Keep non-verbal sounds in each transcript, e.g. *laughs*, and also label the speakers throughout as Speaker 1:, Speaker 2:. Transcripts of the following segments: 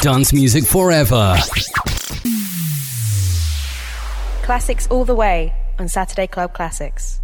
Speaker 1: Dance music forever.
Speaker 2: Classics all the way on Saturday Club Classics.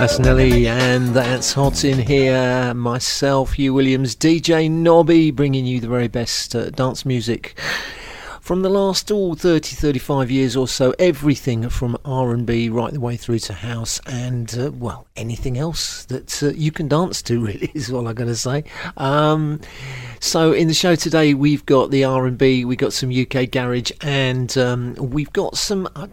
Speaker 3: That's Nelly, and that's hot in here. Myself, Hugh Williams, DJ Nobby, bringing you the very best uh, dance music from the last all 30 35 years or so everything from r&b right the way through to house and uh, well anything else that uh, you can dance to *laughs* really is all i'm going to say. Um, so in the show today we've got the r&b we've got some uk garage and um, we've got some uh,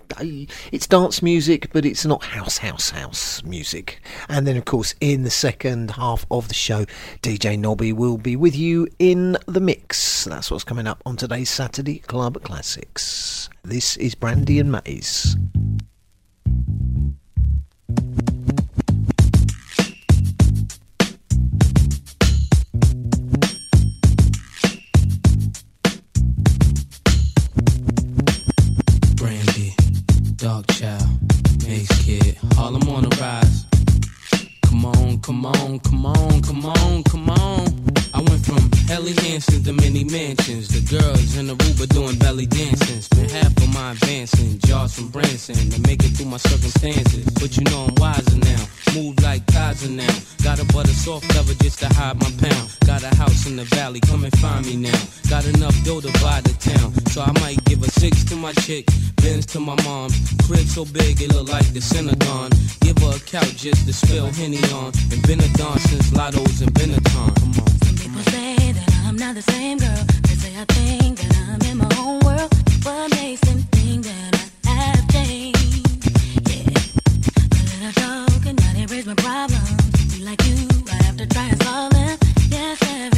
Speaker 3: it's dance music but it's not house house house music. And then of course in the second half of the show dj nobby will be with you in the mix. That's what's coming up on today's saturday club classics. This is brandy and
Speaker 4: Mase on, come on, come on, come
Speaker 1: on. I went from Ellie Hansons to mini mansions. The girls in Aruba doing belly dancing. Spent half of my advancing, jars from Branson to make it through my circumstances. But you know I'm wiser now, move like Kaiser now. Got a butter soft cover just to hide my pound. Got a house in the valley, come and find me now. Got enough dough to buy the town, so I might give a six to my chick Benz to my mom. Crib so big it look like the Synagogue. Give her a couch just to spill Henny on. And been a dawn since Lotto's and Benetton. Come on.
Speaker 5: Some people say that I'm not the same girl. They say I think that I'm in my own world. What makes them think that I have changed? Yeah. A little joke and now they raise my problems. Be like you, I have to try and solve them. Yes, everything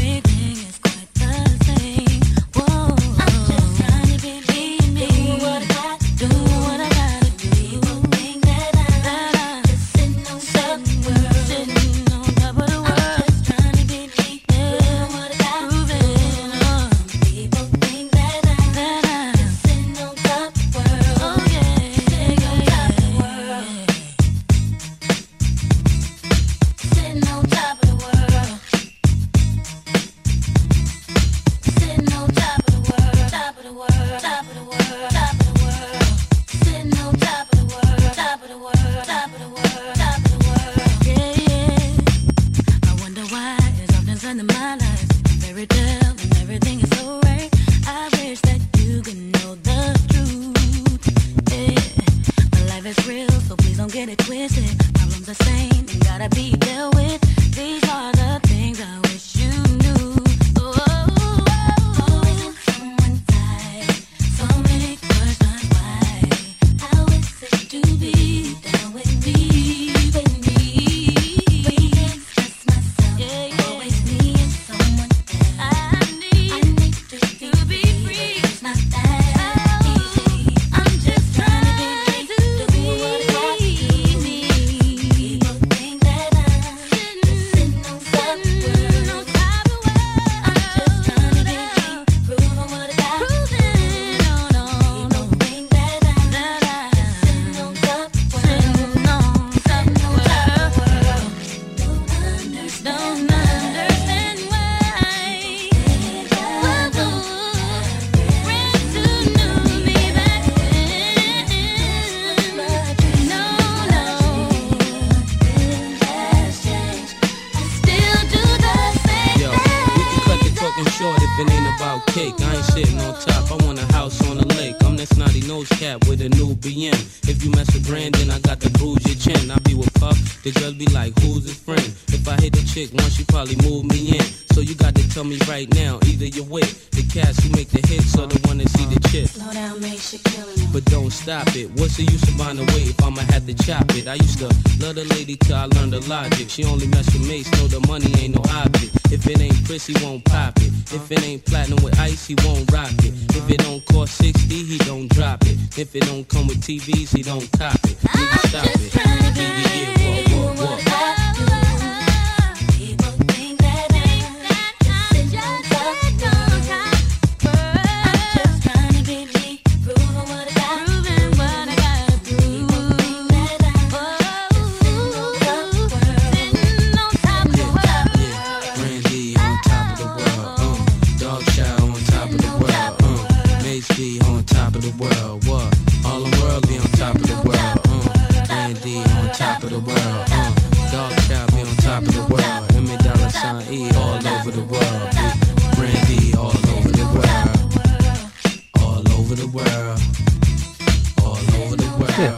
Speaker 1: stop it. What's the use of buying weight if I'ma have to chop it? I used to love the lady till I learned the logic. She only mess with mates, know the money ain't no object. If it ain't Chris, he won't pop it. If it ain't platinum with ice, he won't rock it. If it don't cost 60, he don't drop it. If it don't come with TVs, he don't cop it. Nigga, stop it. Yeah, yeah, yeah, whoa, whoa,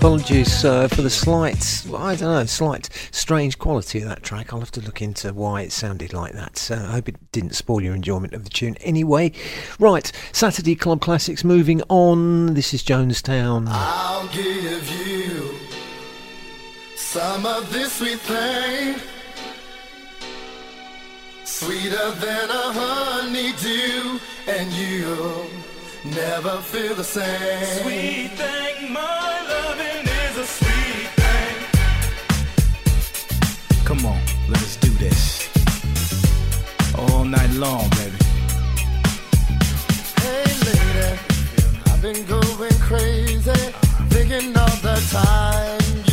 Speaker 3: apologies uh, for the slight, I don't know, slight strange quality of that track. I'll have to look into why it sounded like that. Uh, I hope it didn't spoil your enjoyment of the tune. Anyway, right, Saturday Club Classics moving on. This is Jonestown.
Speaker 6: I'll give you some of this sweet thing. Sweeter than a honeydew, and you'll never feel the same.
Speaker 4: Sweet thing, my
Speaker 7: this. All night long, baby.
Speaker 6: Hey lady, I've been going crazy, thinking of the time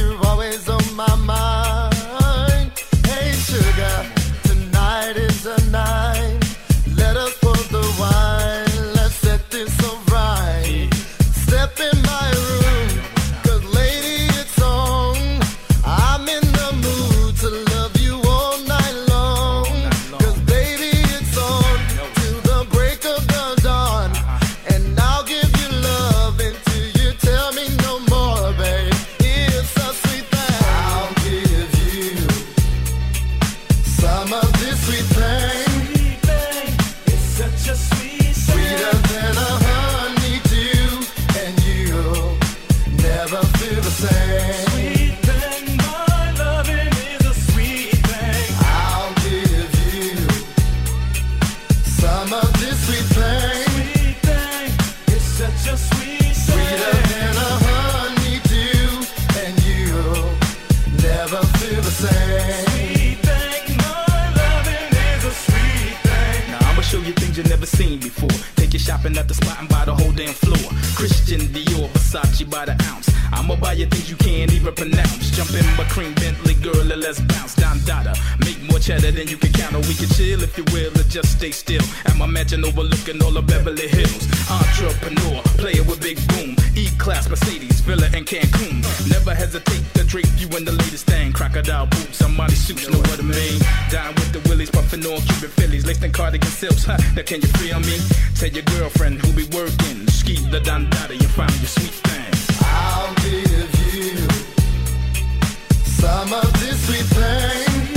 Speaker 7: shopping at the spot and buy the whole damn floor. Christian Dior, Versace by the ounce. I'ma buy you things you can't even pronounce. Jump in my cream Bentley, girl, and let's bounce down dada. Make more cheddar than you can count, or we can chill if you will, or just stay still. At my mansion overlooking all of Beverly Hills. Entrepreneur, player with big boom. E-class Mercedes, Villa and Cancun. Never hesitate to drape you in the latest thing. Crocodile boots, somebody suits, know what I mean. Dine with the Willies, puffing on Cuban Phillies, laced in cardigan silks. Huh, now can you feel me? Tell your girlfriend who be working. Ski the dandada, you found your sweet.
Speaker 6: I'll give you. Some of this sweet thing,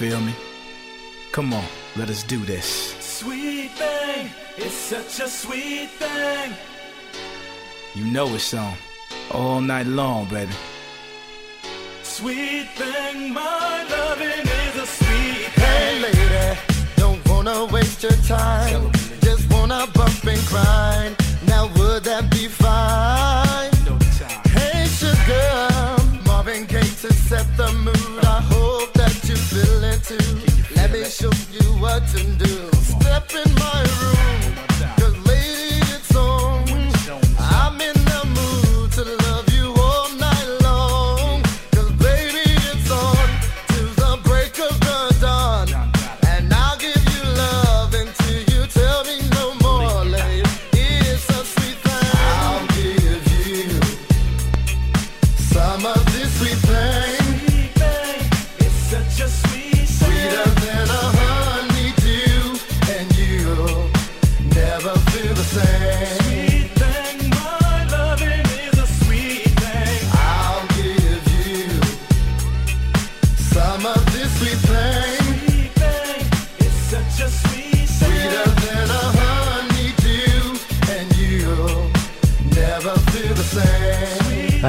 Speaker 6: feel
Speaker 7: me? Come on, let us do this.
Speaker 4: Sweet thing. It's such a sweet thing.
Speaker 7: You know it's on. All night long, baby.
Speaker 4: Sweet thing. My loving is a sweet
Speaker 6: Hey
Speaker 4: thing.
Speaker 6: lady, don't wanna waste your time. Just wanna bump and grind. Now would that be fine?
Speaker 7: Time.
Speaker 6: Hey sugar, Marvin Gaye to set the mood. I hope that you feel it too. Let me show you what to do. Step in my room,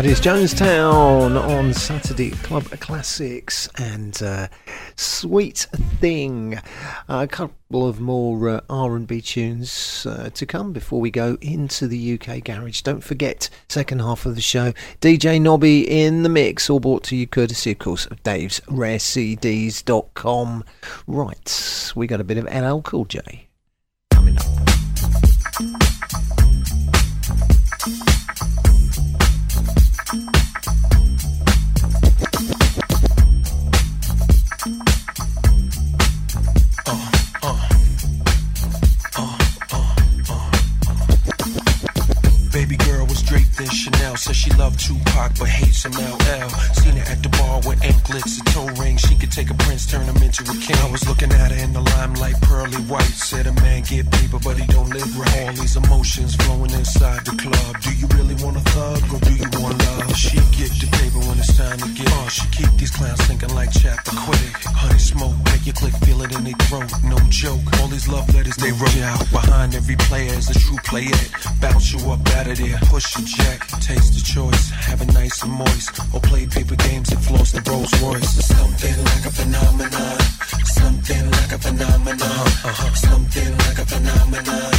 Speaker 3: That is Jonestown on Saturday Club Classics and uh, Sweet Thing. a couple of more uh, R&B tunes uh, to come before we go into the UK garage. Don't forget, second half of the show, DJ Nobby in the mix, all brought to you courtesy, of course, of Dave's RareCDs.com. Right, we got a bit of LL Cool J
Speaker 8: Said she loved Tupac but hates some LL. Seen her at the bar with anklets and toe rings. She could take a prince, turn him into a king. I was looking at her in the limelight, pearly white. Said a man get paper but he don't live right. All these emotions flowing inside the club. Do you really want a thug or do you want love? She get the paper when it's time to get. Uh, she keep these clowns thinking like chapter quick. Honey smoke, make you click feel it in their throat. No joke. All these love letters they wrote out. Behind every player is a true playette. Bounce you up out of there, push your jack. Taste the choice, have it nice and moist. Or play paper games and floss the Rolls Royce. Something like a phenomenon. Something like a phenomenon. uh-huh. Something like a phenomenon.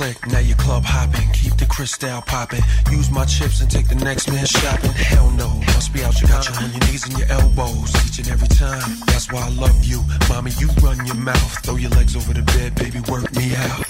Speaker 8: Click. Now you club hopping, keep the crystal popping. Use my chips and take the next man shopping. Hell no, must be out your got you on your knees and your elbows each and every time. That's why I love you, mommy. You run your mouth, throw your legs over the bed, baby. Work me out.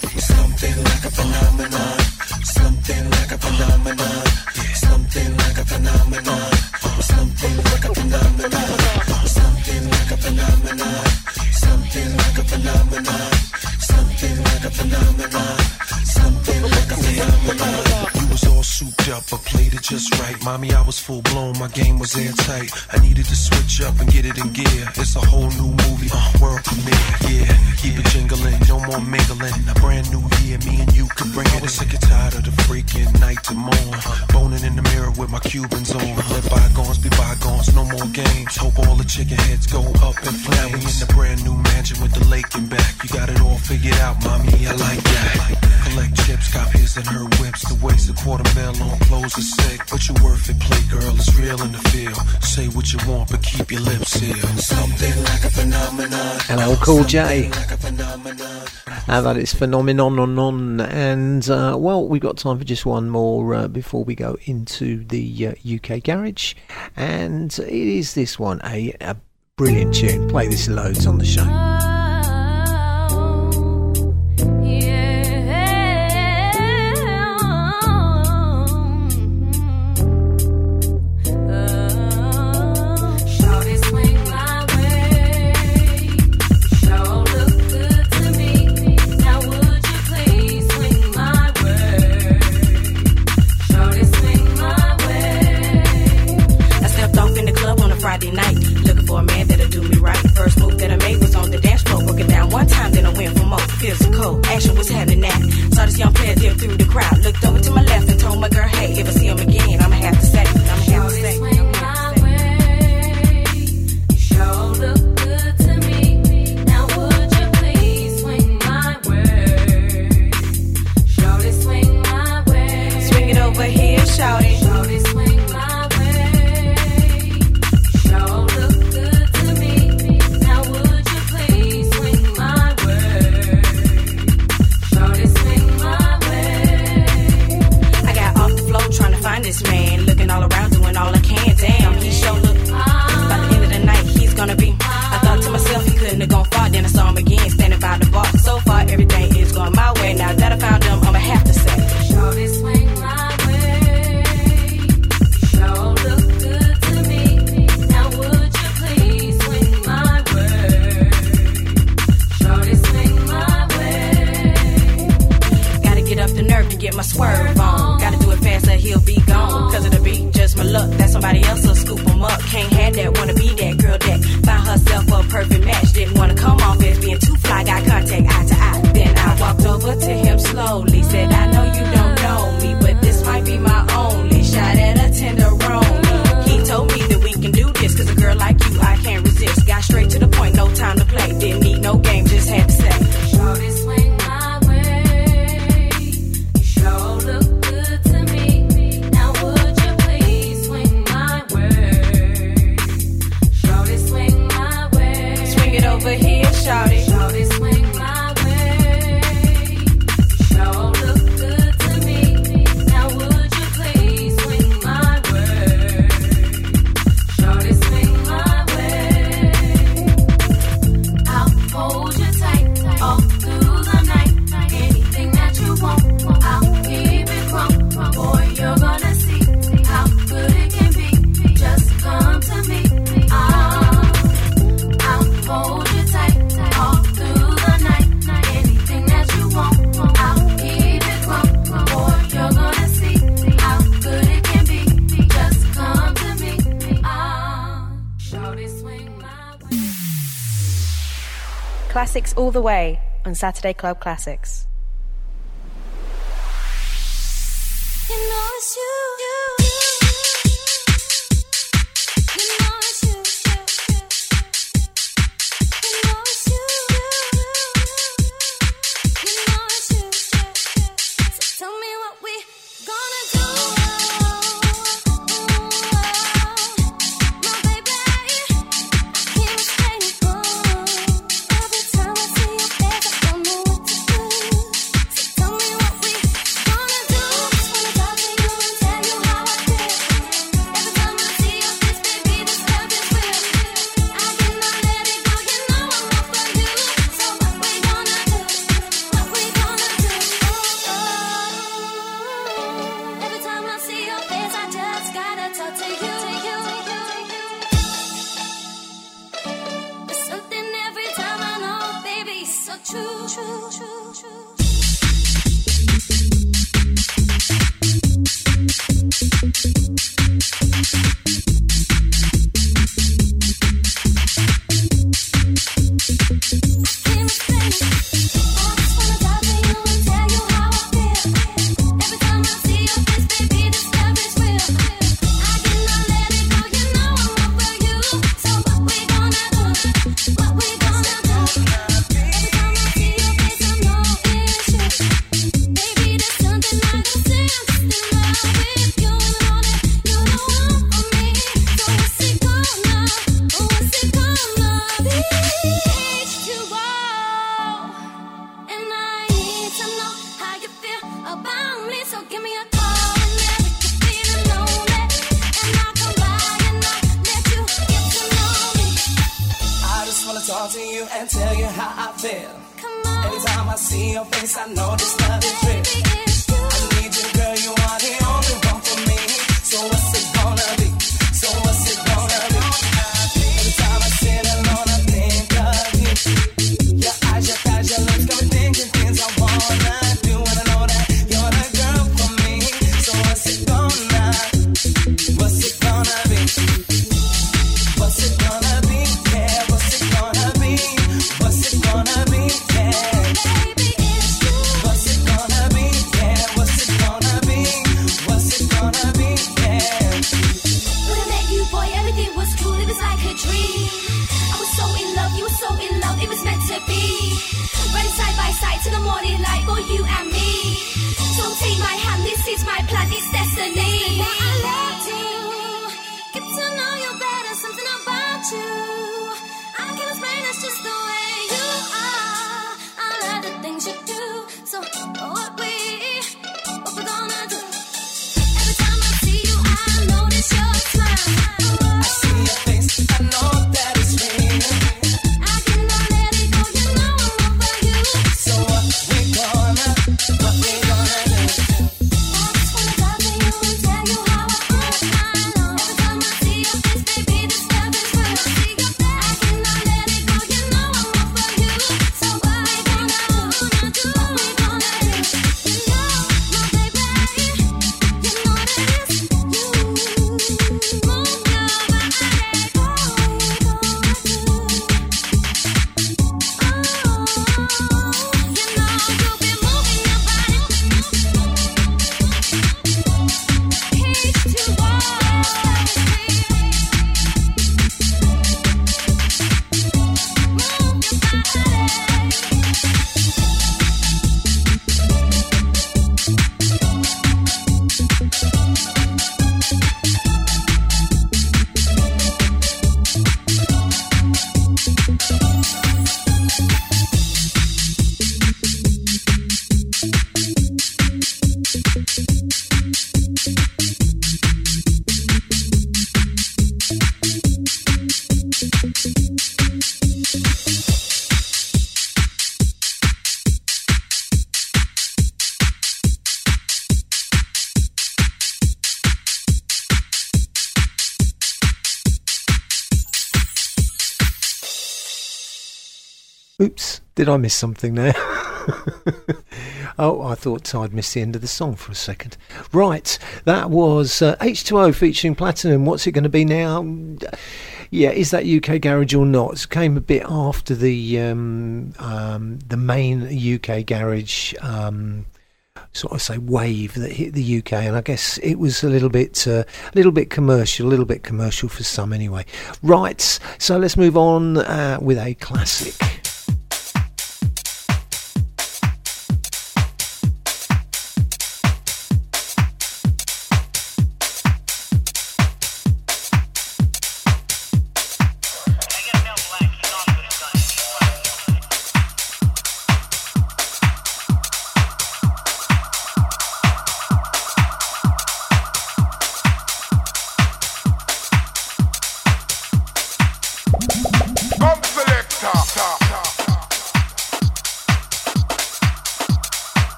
Speaker 8: full blown, my game was airtight. I needed to switch up and get it in gear. It's a whole new movie, uh, world premiere. Yeah, keep it jingling, no more mingling. A brand new year, me and you can bring it. I was sick and tired of the freaking night to morn. Boning in the mirror with my Cubans on.
Speaker 9: Cool J. Uh, that is phenomenon on on, and uh, well, we've got time for just one more uh, before we go into the uh, UK garage, and it is this one, a, a brilliant tune. Play this loads on the show.
Speaker 10: King. All the Way on
Speaker 11: Saturday Club Classics.
Speaker 3: Did I miss something there? *laughs* oh, I thought I'd missed the end of the song for a second. Right, that was uh, H2O featuring Platinum. What's it going to be now? Yeah, is that UK Garage or not? It came a bit after the um, um, the main UK Garage um, sort of say wave that hit the UK, and I guess it was a little bit uh, a uh, little bit commercial, a little bit commercial for some anyway. Right, so let's move on uh, with a classic.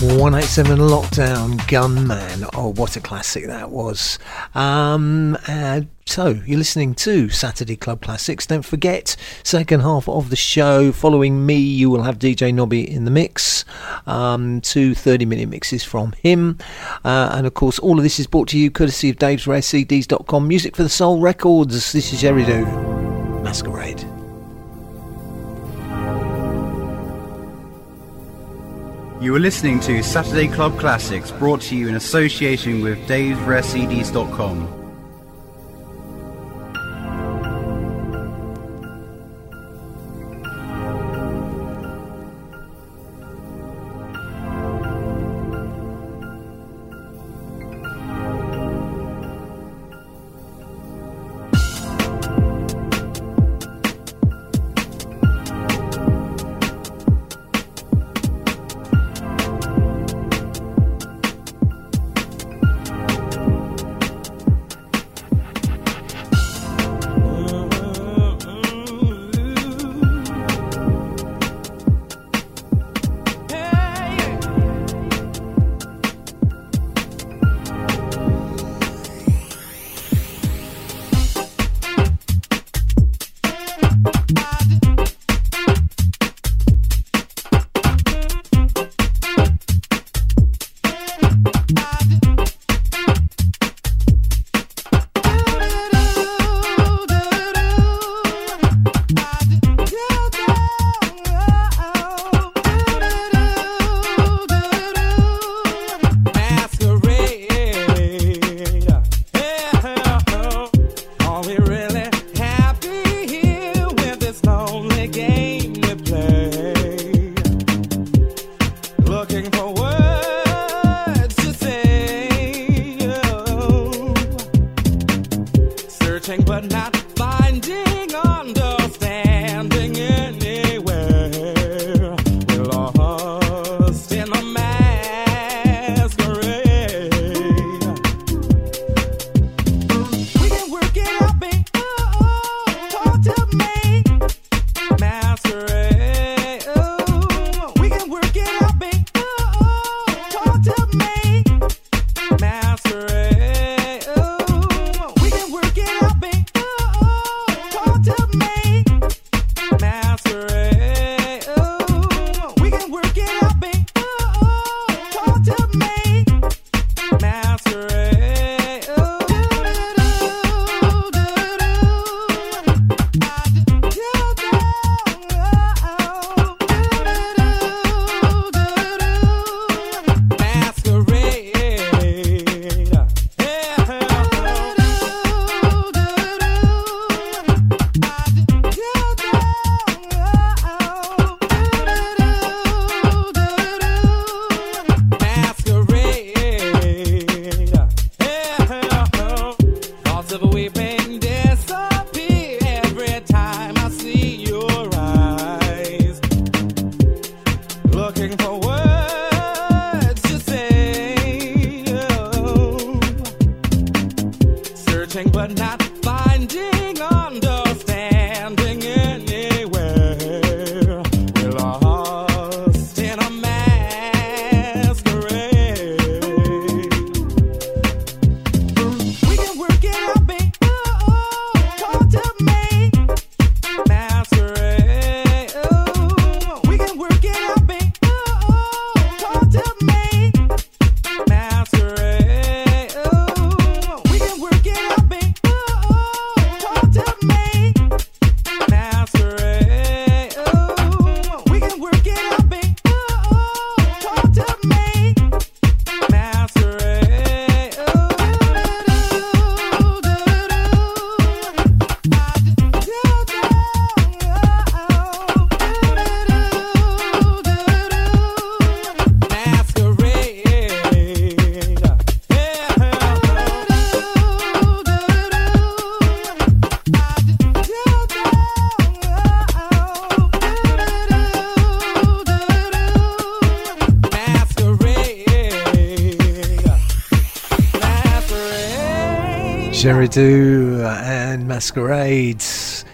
Speaker 3: One eight seven lockdown gunman. Oh, what a classic that was! Um, uh, so you're listening to Saturday Club Classics. Don't forget, second half of the show. Following me, you will have DJ Nobby in the mix. Um, two 30 minute mixes from him, uh, and of course, all of this is brought to you courtesy of Dave's Rare CDs.com. Music for the Soul Records. This is Gerideau Masquerade.
Speaker 12: You are listening to Saturday Club Classics brought to you in association with Dave'sRareCDs.com.
Speaker 3: Gerideau and Masquerades.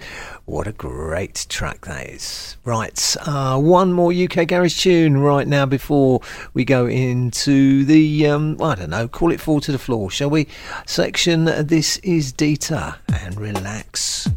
Speaker 3: What a great track that is. Right, uh, one more UK garage tune right now before we go into the, um, I don't know, call it Fall to the Floor, shall we? Section, this is Deetah and Relax.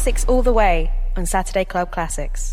Speaker 13: Classics all the way on Saturday Club Classics.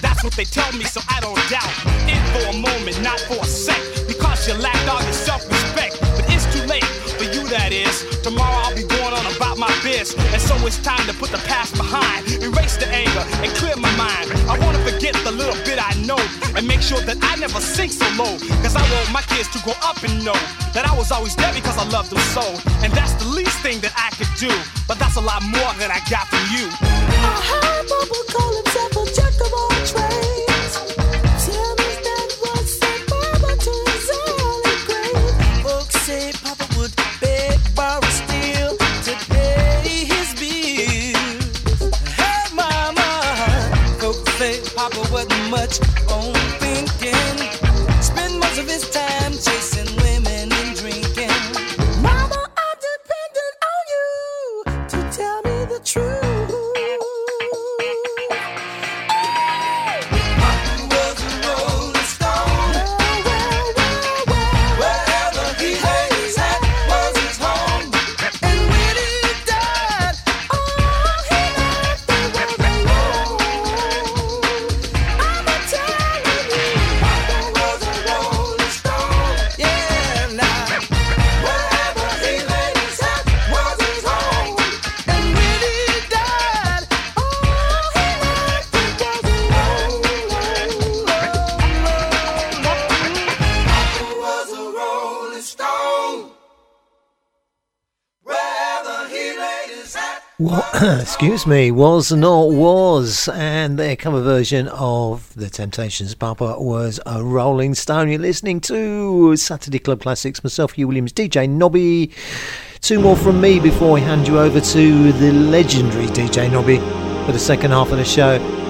Speaker 14: That's what
Speaker 15: they
Speaker 7: tell me, so I don't doubt. In for a moment, not for a sec. Because you lacked all your self-respect. But it's too late for you, that is. Tomorrow I'll be going on about my biz. And so it's time to put the past behind. Erase the anger and clear my little bit I know. And make sure that I never sink so low. Cause I want my kids to grow up and know that I was always there because I loved them so. And that's the least thing that I could do. But that's a lot more than I got from you.
Speaker 16: heard Papa call himself a jack of all trades.
Speaker 3: Excuse me, was not was, and their cover version of The Temptations Papa was a Rolling Stone. You're listening to Saturday Club Classics, myself, Hugh Williams, DJ Nobby. Two more from me before I hand you over to the legendary DJ Nobby for the second half of the show.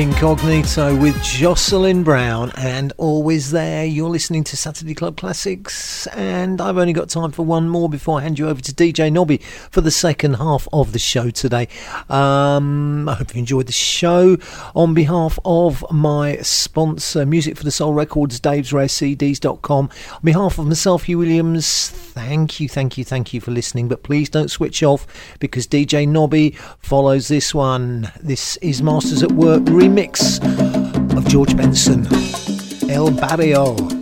Speaker 3: Incognito with Jocelyn Brown and Always There. You're listening to Saturday Club Classics, and I've only got time for one more before I hand you over to DJ Nobby for the second half of the show today. Um, I hope you enjoyed the show. On behalf of my sponsor, Music for the Soul Records, Dave's Rare CDs.com, on behalf of myself, Hugh Williams, thank you, thank you, thank you for listening. But please don't switch off because DJ Nobby follows this one. This is Masters at Work remix of George Benson, El Barrio.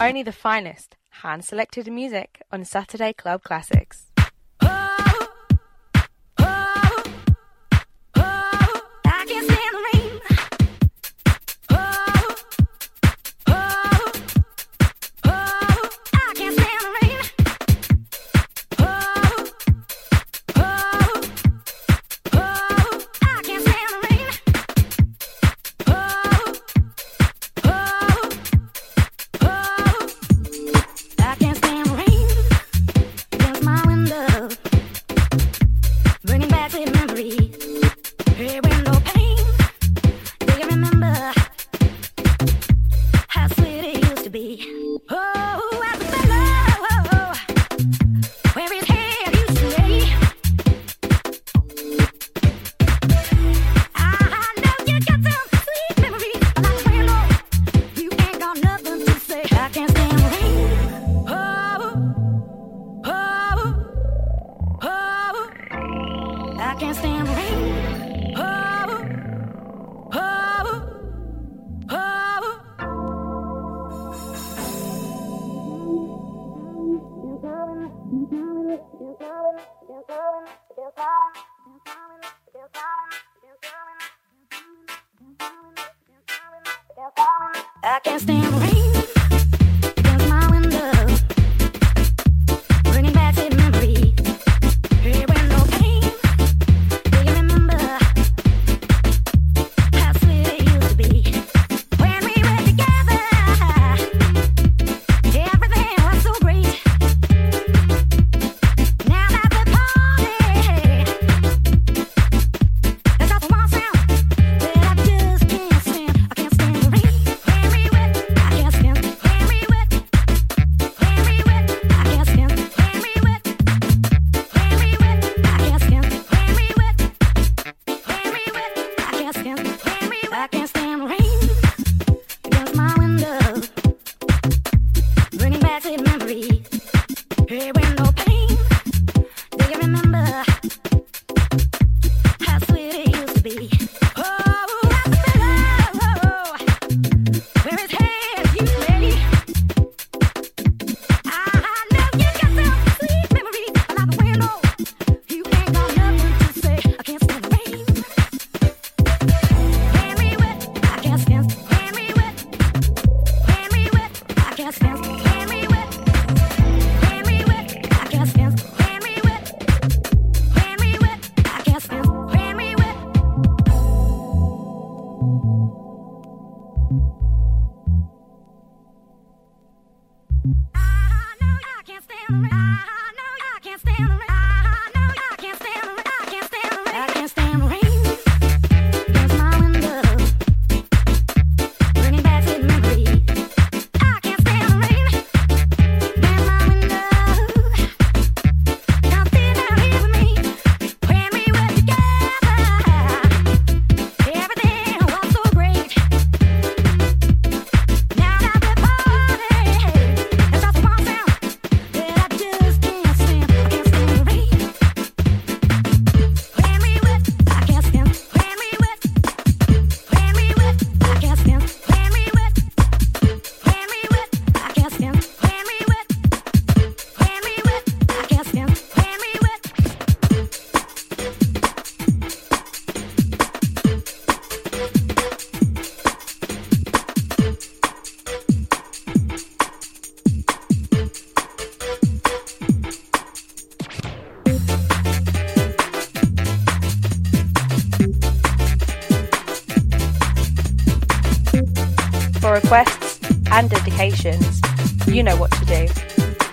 Speaker 11: Only the finest, hand-selected music on Saturday Club Classics.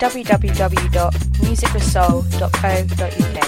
Speaker 11: www.musicwithsoul.co.uk.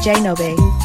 Speaker 10: DJ Nobby.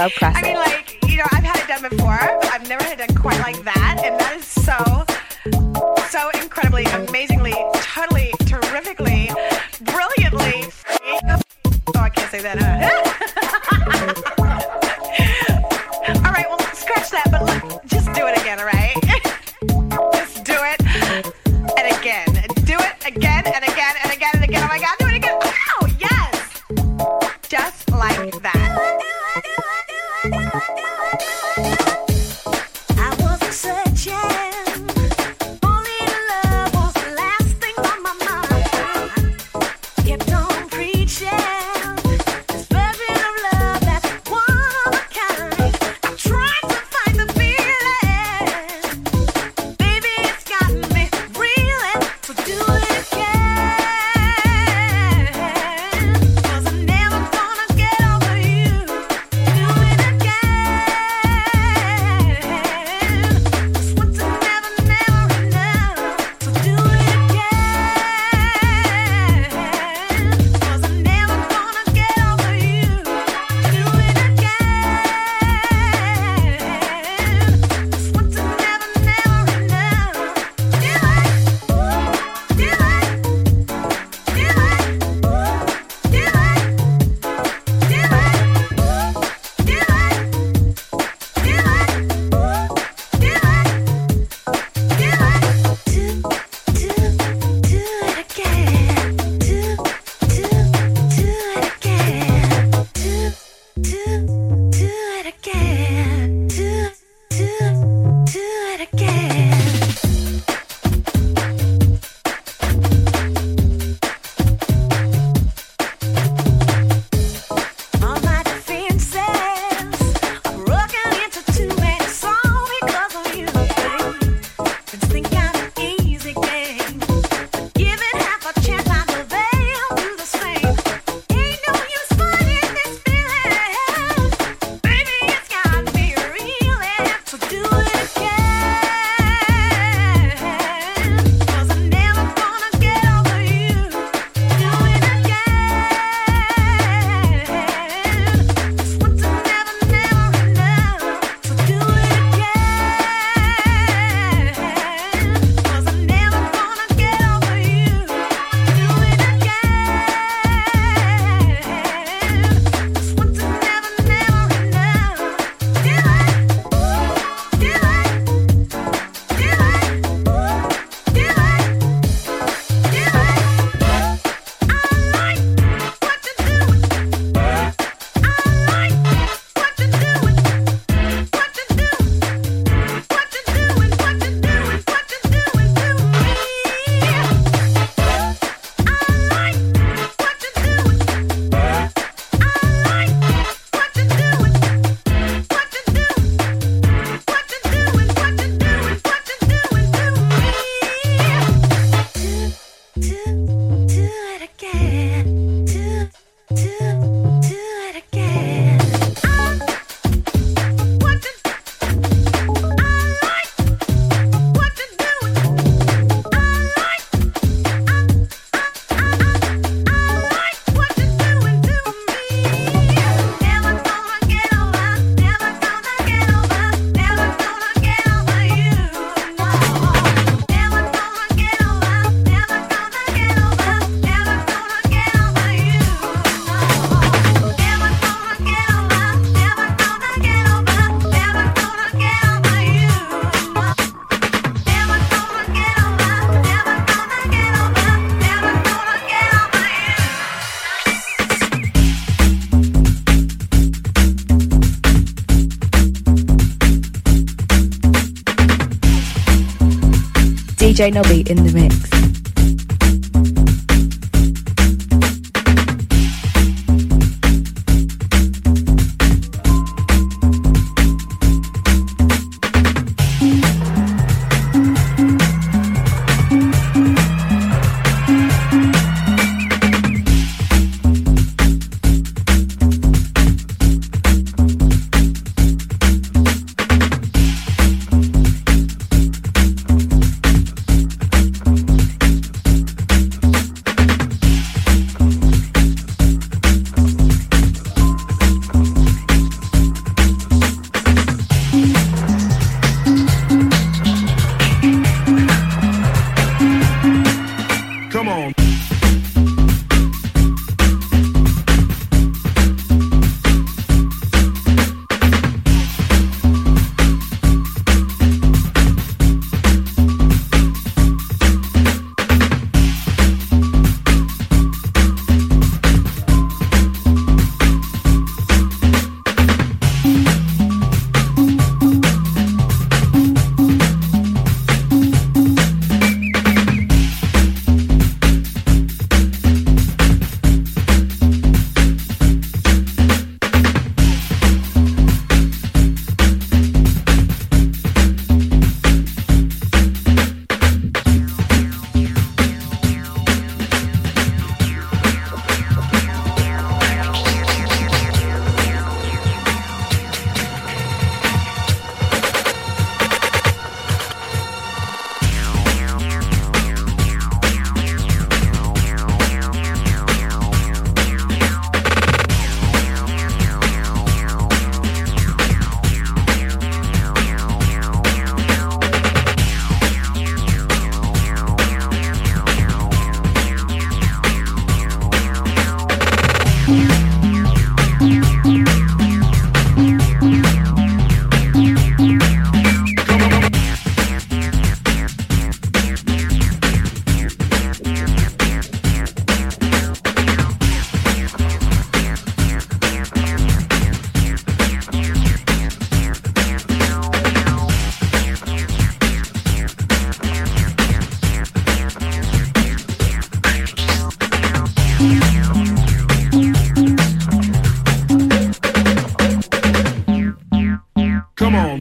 Speaker 17: Club Classic.
Speaker 10: DJ Nobby in the mix.
Speaker 11: Come on.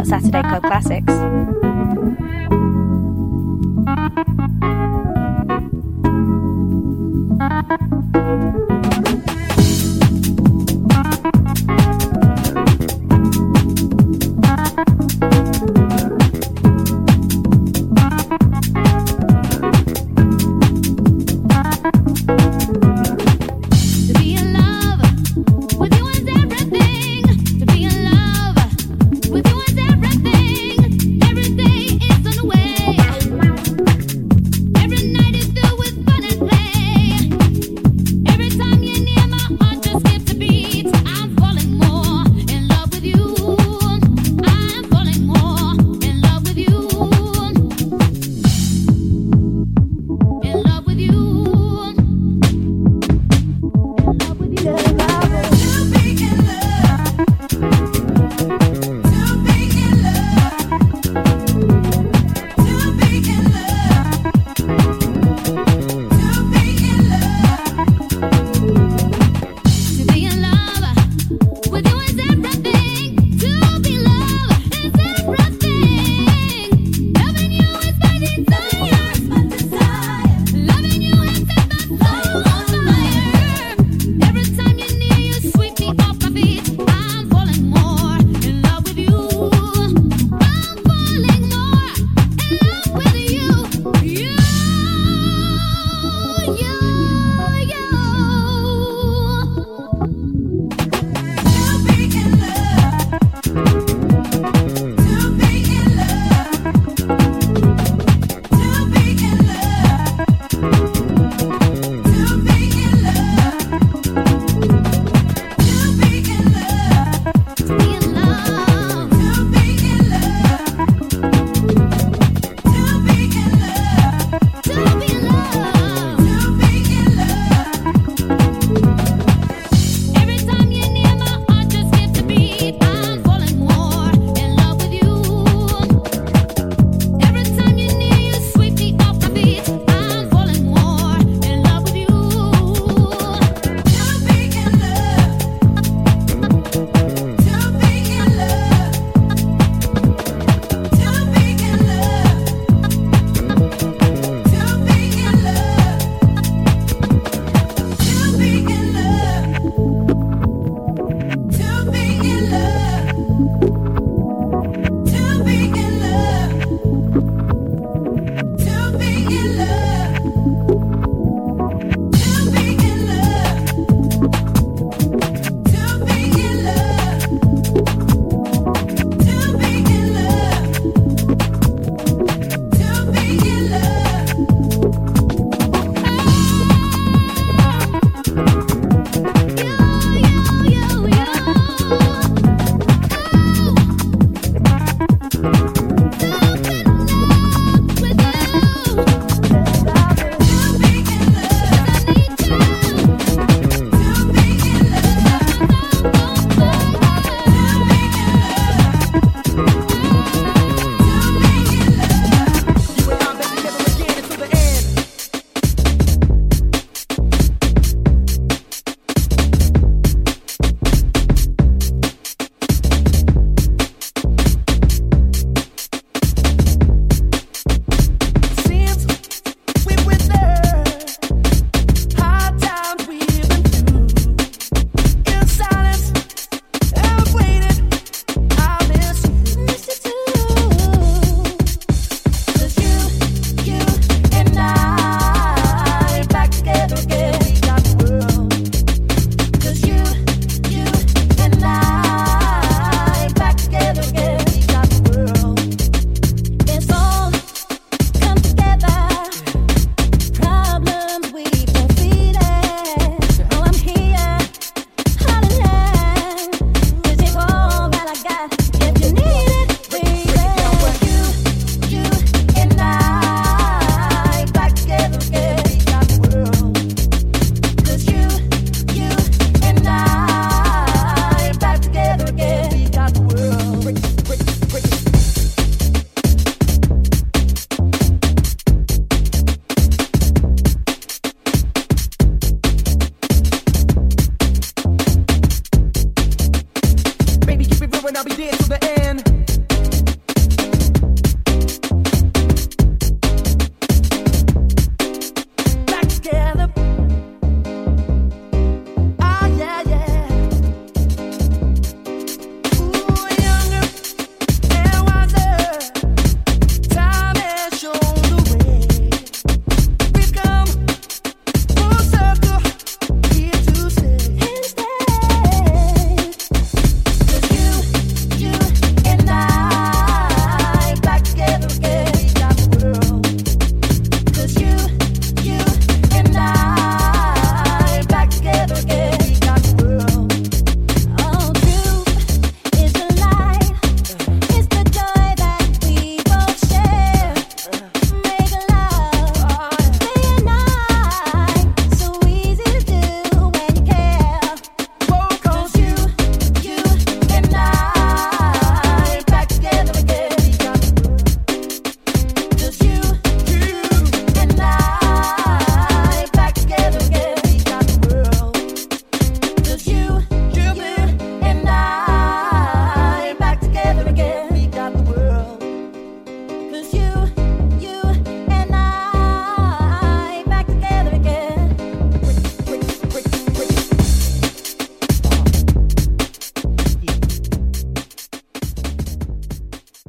Speaker 10: about Saturday Club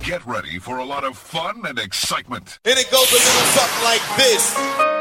Speaker 18: Get ready for a lot of fun and excitement.
Speaker 19: And it goes a little something like this.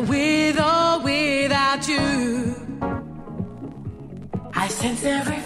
Speaker 20: With or without you, I sense every